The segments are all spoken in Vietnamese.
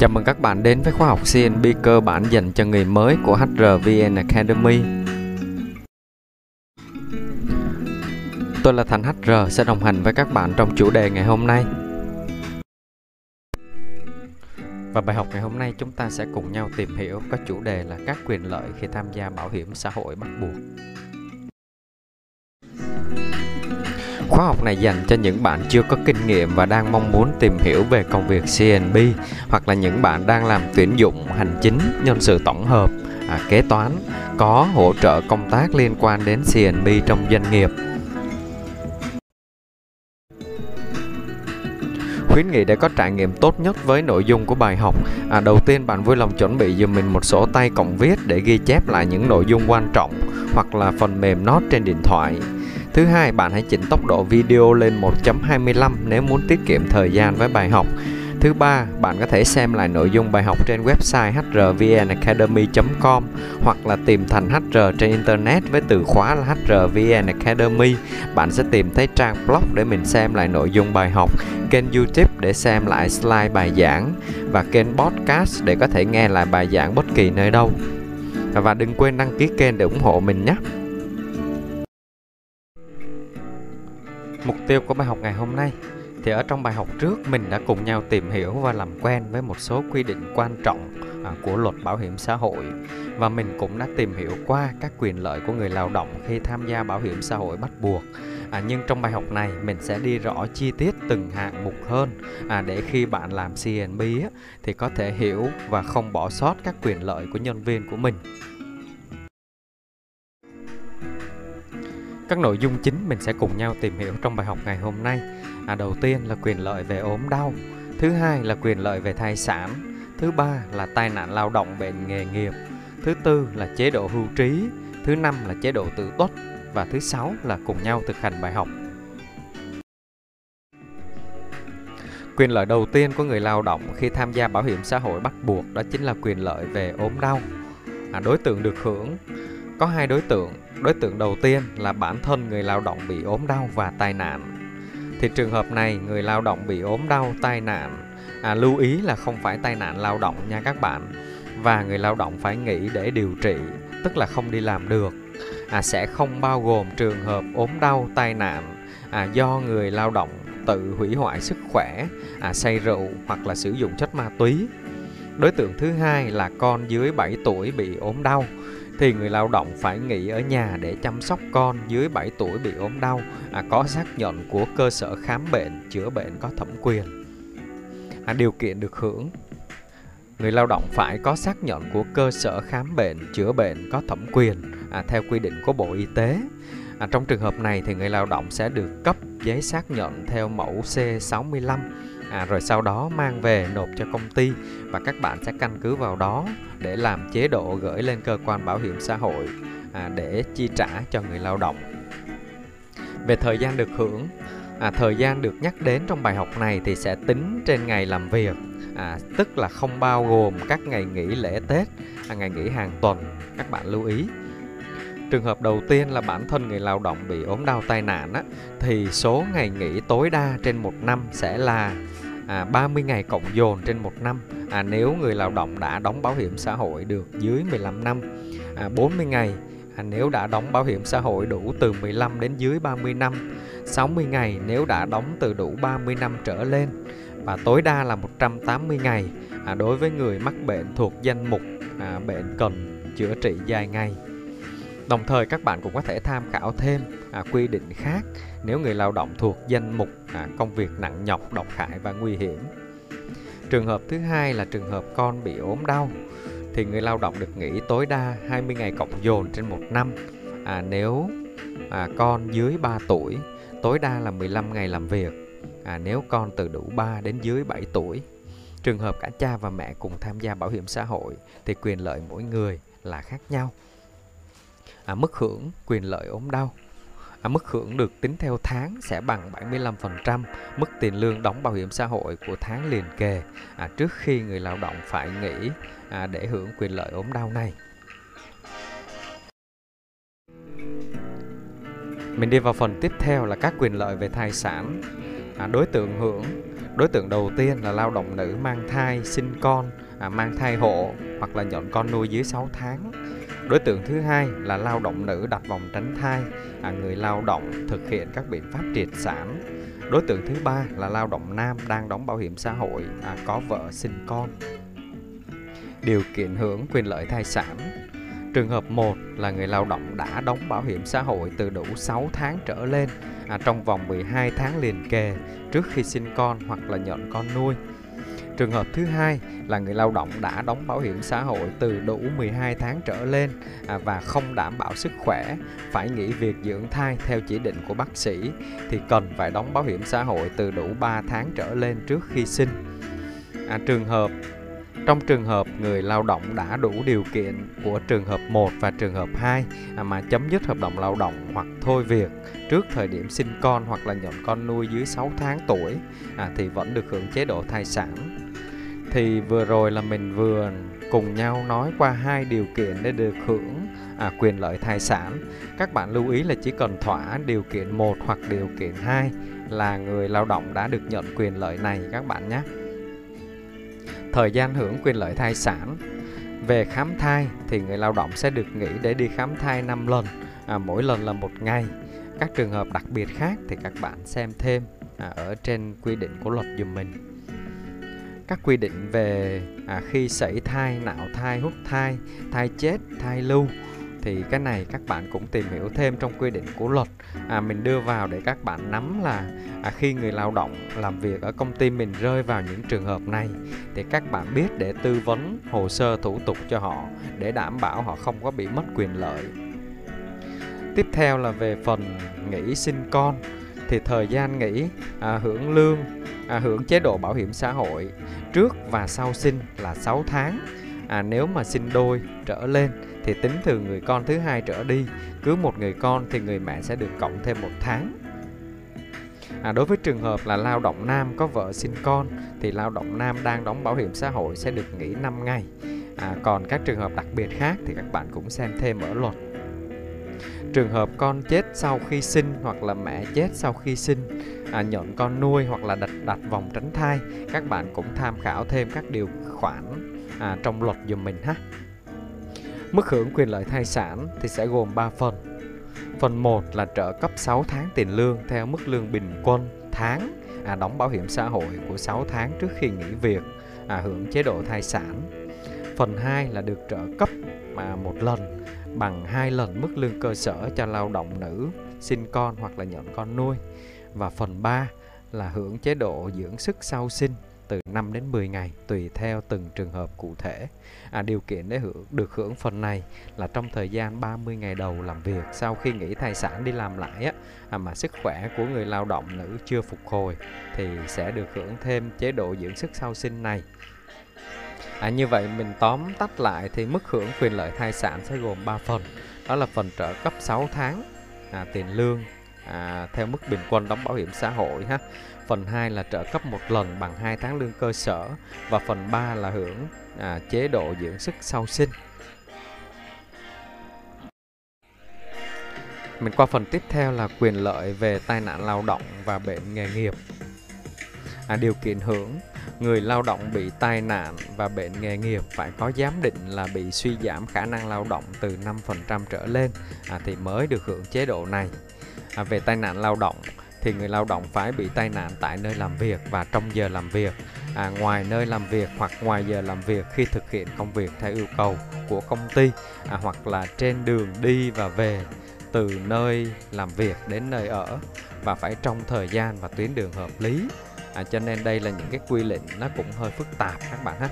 Chào mừng các bạn đến với khóa học CNB cơ bản dành cho người mới của HRVN Academy. Tôi là Thành HR sẽ đồng hành với các bạn trong chủ đề ngày hôm nay. Và bài học ngày hôm nay chúng ta sẽ cùng nhau tìm hiểu có chủ đề là các quyền lợi khi tham gia bảo hiểm xã hội bắt buộc. Khóa học này dành cho những bạn chưa có kinh nghiệm và đang mong muốn tìm hiểu về công việc CNB hoặc là những bạn đang làm tuyển dụng, hành chính, nhân sự tổng hợp, à, kế toán, có hỗ trợ công tác liên quan đến CNB trong doanh nghiệp. khuyến nghị để có trải nghiệm tốt nhất với nội dung của bài học. À, đầu tiên bạn vui lòng chuẩn bị giùm mình một sổ tay cộng viết để ghi chép lại những nội dung quan trọng hoặc là phần mềm note trên điện thoại. Thứ hai, bạn hãy chỉnh tốc độ video lên 1.25 nếu muốn tiết kiệm thời gian với bài học. Thứ ba, bạn có thể xem lại nội dung bài học trên website hrvnacademy.com hoặc là tìm thành HR trên internet với từ khóa là HRVN Academy. Bạn sẽ tìm thấy trang blog để mình xem lại nội dung bài học, kênh YouTube để xem lại slide bài giảng và kênh podcast để có thể nghe lại bài giảng bất kỳ nơi đâu. Và đừng quên đăng ký kênh để ủng hộ mình nhé. Mục tiêu của bài học ngày hôm nay. Thì ở trong bài học trước mình đã cùng nhau tìm hiểu và làm quen với một số quy định quan trọng à, của luật bảo hiểm xã hội. Và mình cũng đã tìm hiểu qua các quyền lợi của người lao động khi tham gia bảo hiểm xã hội bắt buộc. À, nhưng trong bài học này mình sẽ đi rõ chi tiết từng hạng mục hơn. À, để khi bạn làm CNB á, thì có thể hiểu và không bỏ sót các quyền lợi của nhân viên của mình. Các nội dung chính mình sẽ cùng nhau tìm hiểu trong bài học ngày hôm nay. À, đầu tiên là quyền lợi về ốm đau thứ hai là quyền lợi về thai sản thứ ba là tai nạn lao động bệnh nghề nghiệp thứ tư là chế độ hưu trí thứ năm là chế độ tự tuất và thứ sáu là cùng nhau thực hành bài học. Quyền lợi đầu tiên của người lao động khi tham gia bảo hiểm xã hội bắt buộc đó chính là quyền lợi về ốm đau. À, đối tượng được hưởng có hai đối tượng. Đối tượng đầu tiên là bản thân người lao động bị ốm đau và tai nạn. Thì trường hợp này người lao động bị ốm đau tai nạn à, lưu ý là không phải tai nạn lao động nha các bạn. Và người lao động phải nghỉ để điều trị tức là không đi làm được. À, sẽ không bao gồm trường hợp ốm đau tai nạn à, do người lao động tự hủy hoại sức khỏe à, say rượu hoặc là sử dụng chất ma túy. Đối tượng thứ hai là con dưới 7 tuổi bị ốm đau thì người lao động phải nghỉ ở nhà để chăm sóc con dưới 7 tuổi bị ốm đau. À, có xác nhận của cơ sở khám bệnh chữa bệnh có thẩm quyền. À, điều kiện được hưởng. Người lao động phải có xác nhận của cơ sở khám bệnh chữa bệnh có thẩm quyền à, theo quy định của bộ y tế. À, trong trường hợp này thì người lao động sẽ được cấp giấy xác nhận theo mẫu C65 à, rồi sau đó mang về nộp cho công ty và các bạn sẽ căn cứ vào đó để làm chế độ gửi lên cơ quan bảo hiểm xã hội à, để chi trả cho người lao động. Về thời gian được hưởng à, thời gian được nhắc đến trong bài học này thì sẽ tính trên ngày làm việc à, tức là không bao gồm các ngày nghỉ lễ tết à, ngày nghỉ hàng tuần các bạn lưu ý. Trường hợp đầu tiên là bản thân người lao động bị ốm đau tai nạn á, thì số ngày nghỉ tối đa trên một năm sẽ là à, 30 ngày cộng dồn trên một năm. À, nếu người lao động đã đóng bảo hiểm xã hội được dưới 15 năm à, 40 ngày à, nếu đã đóng bảo hiểm xã hội đủ từ 15 đến dưới 30 năm 60 ngày nếu đã đóng từ đủ 30 năm trở lên và tối đa là 180 ngày à, đối với người mắc bệnh thuộc danh mục à, bệnh cần chữa trị dài ngày. Đồng thời các bạn cũng có thể tham khảo thêm à, quy định khác nếu người lao động thuộc danh mục à, công việc nặng nhọc, độc hại và nguy hiểm. Trường hợp thứ hai là trường hợp con bị ốm đau thì người lao động được nghỉ tối đa 20 ngày cộng dồn trên một năm. À, nếu à, con dưới 3 tuổi, tối đa là 15 ngày làm việc. À, nếu con từ đủ 3 đến dưới 7 tuổi. Trường hợp cả cha và mẹ cùng tham gia bảo hiểm xã hội thì quyền lợi mỗi người là khác nhau à, mức hưởng quyền lợi ốm đau à, mức hưởng được tính theo tháng sẽ bằng 75% mức tiền lương đóng bảo hiểm xã hội của tháng liền kề à, trước khi người lao động phải nghỉ à, để hưởng quyền lợi ốm đau này. Mình đi vào phần tiếp theo là các quyền lợi về thai sản. À, đối tượng hưởng Đối tượng đầu tiên là lao động nữ mang thai, sinh con, à, mang thai hộ hoặc là nhận con nuôi dưới 6 tháng. Đối tượng thứ hai là lao động nữ đặt vòng tránh thai, à, người lao động thực hiện các biện pháp triệt sản. Đối tượng thứ ba là lao động nam đang đóng bảo hiểm xã hội, à, có vợ sinh con. Điều kiện hưởng quyền lợi thai sản Trường hợp 1 là người lao động đã đóng bảo hiểm xã hội từ đủ 6 tháng trở lên à, trong vòng 12 tháng liền kề trước khi sinh con hoặc là nhận con nuôi. Trường hợp thứ hai là người lao động đã đóng bảo hiểm xã hội từ đủ 12 tháng trở lên à, và không đảm bảo sức khỏe, phải nghỉ việc dưỡng thai theo chỉ định của bác sĩ thì cần phải đóng bảo hiểm xã hội từ đủ 3 tháng trở lên trước khi sinh. À, trường hợp trong trường hợp người lao động đã đủ điều kiện của trường hợp 1 và trường hợp 2 à, mà chấm dứt hợp đồng lao động hoặc thôi việc trước thời điểm sinh con hoặc là nhận con nuôi dưới 6 tháng tuổi à, thì vẫn được hưởng chế độ thai sản. Thì vừa rồi là mình vừa cùng nhau nói qua hai điều kiện để được hưởng à, quyền lợi thai sản. Các bạn lưu ý là chỉ cần thỏa điều kiện 1 hoặc điều kiện 2 là người lao động đã được nhận quyền lợi này các bạn nhé. Thời gian hưởng quyền lợi thai sản Về khám thai thì người lao động sẽ được nghỉ để đi khám thai 5 lần à, Mỗi lần là một ngày Các trường hợp đặc biệt khác thì các bạn xem thêm à, ở trên quy định của luật dùm mình các quy định về à, khi sảy thai, nạo thai, hút thai, thai chết, thai lưu thì cái này các bạn cũng tìm hiểu thêm trong quy định của luật. À, mình đưa vào để các bạn nắm là à, khi người lao động làm việc ở công ty mình rơi vào những trường hợp này thì các bạn biết để tư vấn hồ sơ thủ tục cho họ để đảm bảo họ không có bị mất quyền lợi. Tiếp theo là về phần nghỉ sinh con thì thời gian nghỉ à, hưởng lương à, hưởng chế độ bảo hiểm xã hội trước và sau sinh là 6 tháng à, nếu mà sinh đôi trở lên thì tính từ người con thứ hai trở đi cứ một người con thì người mẹ sẽ được cộng thêm một tháng À, đối với trường hợp là lao động nam có vợ sinh con thì lao động nam đang đóng bảo hiểm xã hội sẽ được nghỉ 5 ngày. À, còn các trường hợp đặc biệt khác thì các bạn cũng xem thêm ở luật. Trường hợp con chết sau khi sinh hoặc là mẹ chết sau khi sinh, à, nhận con nuôi hoặc là đặt đặt vòng tránh thai, các bạn cũng tham khảo thêm các điều khoản à, trong luật giùm mình ha. Mức hưởng quyền lợi thai sản thì sẽ gồm 3 phần. Phần 1 là trợ cấp 6 tháng tiền lương theo mức lương bình quân tháng à, đóng bảo hiểm xã hội của 6 tháng trước khi nghỉ việc à, hưởng chế độ thai sản. Phần 2 là được trợ cấp mà một lần bằng hai lần mức lương cơ sở cho lao động nữ sinh con hoặc là nhận con nuôi. Và phần 3 là hưởng chế độ dưỡng sức sau sinh từ 5 đến 10 ngày tùy theo từng trường hợp cụ thể. À, điều kiện để hưởng được hưởng phần này là trong thời gian 30 ngày đầu làm việc sau khi nghỉ thai sản đi làm lại á, à, mà sức khỏe của người lao động nữ chưa phục hồi thì sẽ được hưởng thêm chế độ dưỡng sức sau sinh này. À, như vậy mình tóm tắt lại thì mức hưởng quyền lợi thai sản sẽ gồm 3 phần. Đó là phần trợ cấp 6 tháng à, tiền lương à, theo mức bình quân đóng bảo hiểm xã hội ha. Phần 2 là trợ cấp một lần bằng 2 tháng lương cơ sở và phần 3 là hưởng à, chế độ dưỡng sức sau sinh. Mình qua phần tiếp theo là quyền lợi về tai nạn lao động và bệnh nghề nghiệp. À, điều kiện hưởng người lao động bị tai nạn và bệnh nghề nghiệp phải có giám định là bị suy giảm khả năng lao động từ 5% trở lên à, thì mới được hưởng chế độ này. À, về tai nạn lao động thì người lao động phải bị tai nạn tại nơi làm việc và trong giờ làm việc, à, ngoài nơi làm việc hoặc ngoài giờ làm việc khi thực hiện công việc theo yêu cầu của công ty à, hoặc là trên đường đi và về từ nơi làm việc đến nơi ở và phải trong thời gian và tuyến đường hợp lý. À, cho nên đây là những cái quy định nó cũng hơi phức tạp các bạn ha.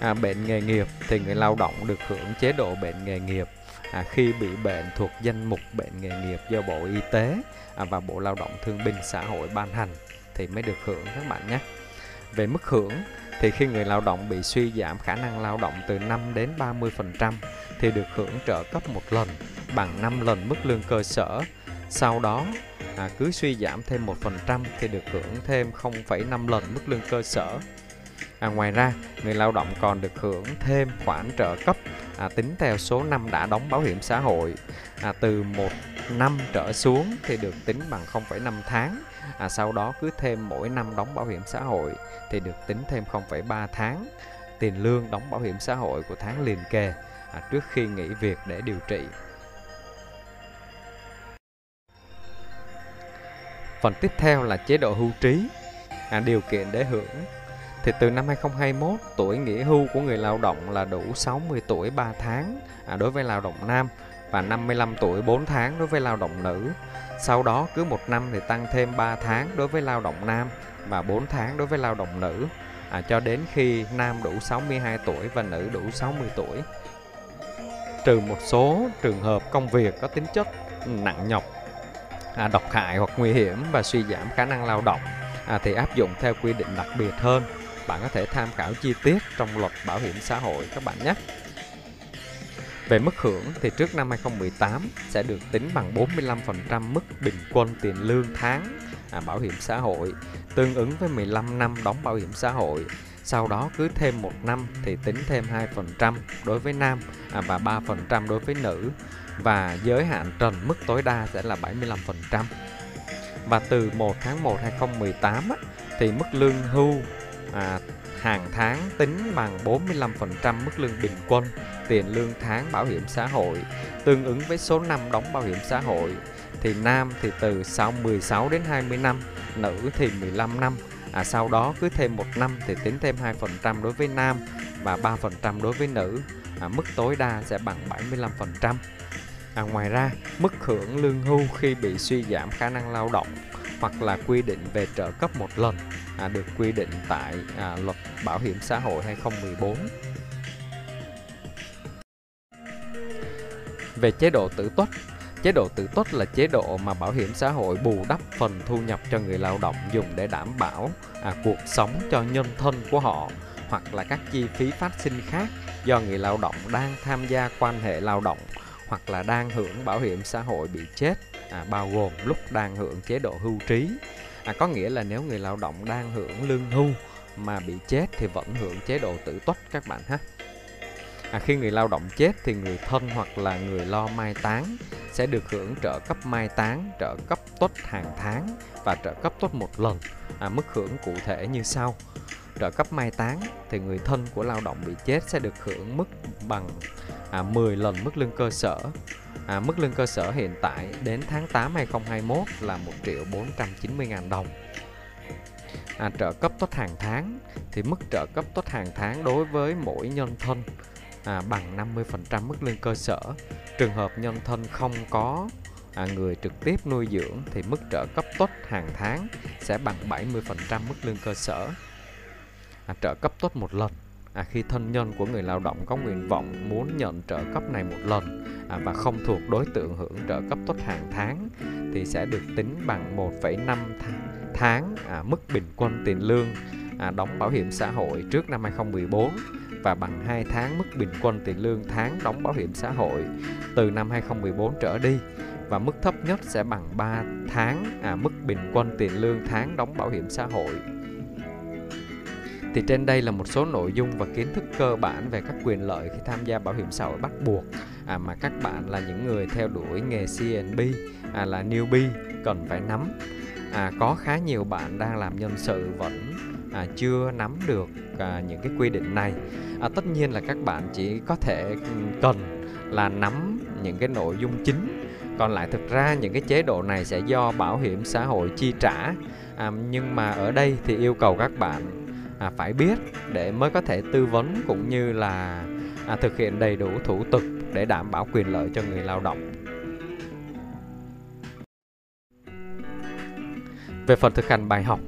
À, bệnh nghề nghiệp thì người lao động được hưởng chế độ bệnh nghề nghiệp à, khi bị bệnh thuộc danh mục bệnh nghề nghiệp do Bộ Y tế à, và Bộ Lao động Thương binh Xã hội ban hành thì mới được hưởng các bạn nhé. Về mức hưởng thì khi người lao động bị suy giảm khả năng lao động từ 5 đến 30% thì được hưởng trợ cấp một lần bằng 5 lần mức lương cơ sở. Sau đó à, cứ suy giảm thêm 1% thì được hưởng thêm 0,5 lần mức lương cơ sở. À, ngoài ra, người lao động còn được hưởng thêm khoản trợ cấp à, tính theo số năm đã đóng bảo hiểm xã hội à, từ một năm trở xuống thì được tính bằng 0,5 tháng À, sau đó cứ thêm mỗi năm đóng bảo hiểm xã hội thì được tính thêm 0,3 tháng tiền lương đóng bảo hiểm xã hội của tháng liền kề à, trước khi nghỉ việc để điều trị. Phần tiếp theo là chế độ hưu trí, à, điều kiện để hưởng. Thì từ năm 2021, tuổi nghỉ hưu của người lao động là đủ 60 tuổi 3 tháng à, đối với lao động nam và 55 tuổi 4 tháng đối với lao động nữ. Sau đó cứ một năm thì tăng thêm 3 tháng đối với lao động nam và 4 tháng đối với lao động nữ à, cho đến khi nam đủ 62 tuổi và nữ đủ 60 tuổi. Trừ một số trường hợp công việc có tính chất nặng nhọc, à, độc hại hoặc nguy hiểm và suy giảm khả năng lao động à, thì áp dụng theo quy định đặc biệt hơn. Bạn có thể tham khảo chi tiết trong luật bảo hiểm xã hội các bạn nhé. Về mức hưởng thì trước năm 2018 sẽ được tính bằng 45% mức bình quân tiền lương tháng à, bảo hiểm xã hội, tương ứng với 15 năm đóng bảo hiểm xã hội. Sau đó cứ thêm một năm thì tính thêm 2% đối với nam à, và 3% đối với nữ và giới hạn trần mức tối đa sẽ là 75%. Và từ 1 tháng 1 2018 á, thì mức lương hưu à, hàng tháng tính bằng 45% mức lương bình quân tiền lương tháng bảo hiểm xã hội tương ứng với số năm đóng bảo hiểm xã hội thì nam thì từ sau 16 đến 20 năm, nữ thì 15 năm. À, sau đó cứ thêm một năm thì tính thêm 2% đối với nam và 3% đối với nữ. À, mức tối đa sẽ bằng 75%. À, ngoài ra, mức hưởng lương hưu khi bị suy giảm khả năng lao động hoặc là quy định về trợ cấp một lần à, được quy định tại à, luật bảo hiểm xã hội 2014. Về chế độ tử tuất Chế độ tử tuất là chế độ mà bảo hiểm xã hội bù đắp phần thu nhập cho người lao động dùng để đảm bảo à, cuộc sống cho nhân thân của họ hoặc là các chi phí phát sinh khác do người lao động đang tham gia quan hệ lao động hoặc là đang hưởng bảo hiểm xã hội bị chết à, bao gồm lúc đang hưởng chế độ hưu trí à, có nghĩa là nếu người lao động đang hưởng lương hưu mà bị chết thì vẫn hưởng chế độ tử tuất các bạn ha à, khi người lao động chết thì người thân hoặc là người lo mai táng sẽ được hưởng trợ cấp mai táng, trợ cấp tuất hàng tháng và trợ cấp tuất một lần. À, mức hưởng cụ thể như sau. Trợ cấp mai táng thì người thân của lao động bị chết sẽ được hưởng mức bằng à, 10 lần mức lương cơ sở. À, mức lương cơ sở hiện tại đến tháng 8 2021 là 1 triệu 490 ngàn đồng. À, trợ cấp tốt hàng tháng thì mức trợ cấp tốt hàng tháng đối với mỗi nhân thân à, bằng 50% mức lương cơ sở. Trường hợp nhân thân không có à, người trực tiếp nuôi dưỡng thì mức trợ cấp tốt hàng tháng sẽ bằng 70% mức lương cơ sở. À, trợ cấp tốt một lần à, khi thân nhân của người lao động có nguyện vọng muốn nhận trợ cấp này một lần à, và không thuộc đối tượng hưởng trợ cấp tốt hàng tháng thì sẽ được tính bằng 1,5 tháng, tháng à, mức bình quân tiền lương à, đóng bảo hiểm xã hội trước năm 2014 và bằng 2 tháng mức bình quân tiền lương tháng đóng bảo hiểm xã hội từ năm 2014 trở đi và mức thấp nhất sẽ bằng 3 tháng à, mức bình quân tiền lương tháng đóng bảo hiểm xã hội. Thì trên đây là một số nội dung và kiến thức cơ bản về các quyền lợi khi tham gia bảo hiểm xã hội bắt buộc. À, mà các bạn là những người theo đuổi nghề CNB à, là newbie cần phải nắm. À, có khá nhiều bạn đang làm nhân sự vẫn à, chưa nắm được à, những cái quy định này. À, tất nhiên là các bạn chỉ có thể ừ, cần là nắm những cái nội dung chính. Còn lại thực ra những cái chế độ này sẽ do bảo hiểm xã hội chi trả. À, nhưng mà ở đây thì yêu cầu các bạn à, phải biết để mới có thể tư vấn cũng như là à, thực hiện đầy đủ thủ tục để đảm bảo quyền lợi cho người lao động. Về phần thực hành bài học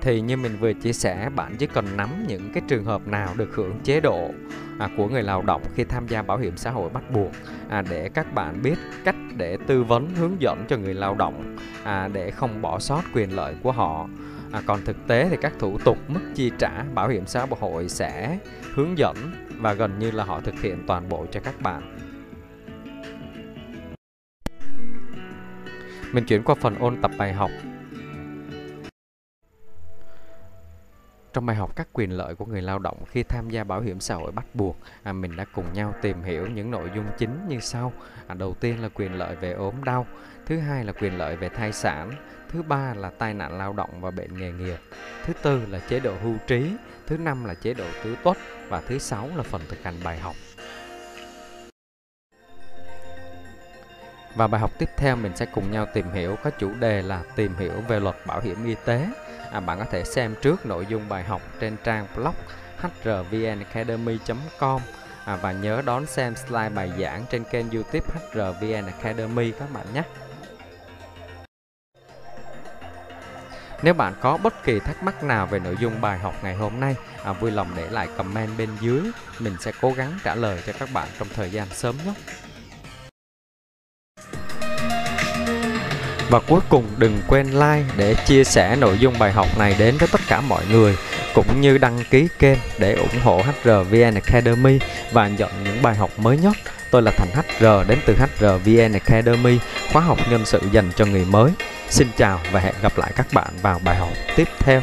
thì như mình vừa chia sẻ bạn chỉ cần nắm những cái trường hợp nào được hưởng chế độ à, của người lao động khi tham gia bảo hiểm xã hội bắt buộc à, để các bạn biết cách để tư vấn hướng dẫn cho người lao động à, để không bỏ sót quyền lợi của họ à, còn thực tế thì các thủ tục mức chi trả bảo hiểm xã hội sẽ hướng dẫn và gần như là họ thực hiện toàn bộ cho các bạn mình chuyển qua phần ôn tập bài học Trong bài học các quyền lợi của người lao động khi tham gia bảo hiểm xã hội bắt buộc, à, mình đã cùng nhau tìm hiểu những nội dung chính như sau. À, đầu tiên là quyền lợi về ốm đau, thứ hai là quyền lợi về thai sản, thứ ba là tai nạn lao động và bệnh nghề nghiệp, thứ tư là chế độ hưu trí, thứ năm là chế độ tứ tuất và thứ sáu là phần thực hành bài học. Và bài học tiếp theo mình sẽ cùng nhau tìm hiểu có chủ đề là tìm hiểu về luật bảo hiểm y tế. À, bạn có thể xem trước nội dung bài học trên trang blog hrvnacademy.com à, và nhớ đón xem slide bài giảng trên kênh youtube HRVN Academy các bạn nhé. Nếu bạn có bất kỳ thắc mắc nào về nội dung bài học ngày hôm nay, à, vui lòng để lại comment bên dưới, mình sẽ cố gắng trả lời cho các bạn trong thời gian sớm nhất. Và cuối cùng đừng quên like để chia sẻ nội dung bài học này đến với tất cả mọi người cũng như đăng ký kênh để ủng hộ HRVN Academy và nhận những bài học mới nhất. Tôi là Thành HR đến từ HRVN Academy, khóa học nhân sự dành cho người mới. Xin chào và hẹn gặp lại các bạn vào bài học tiếp theo.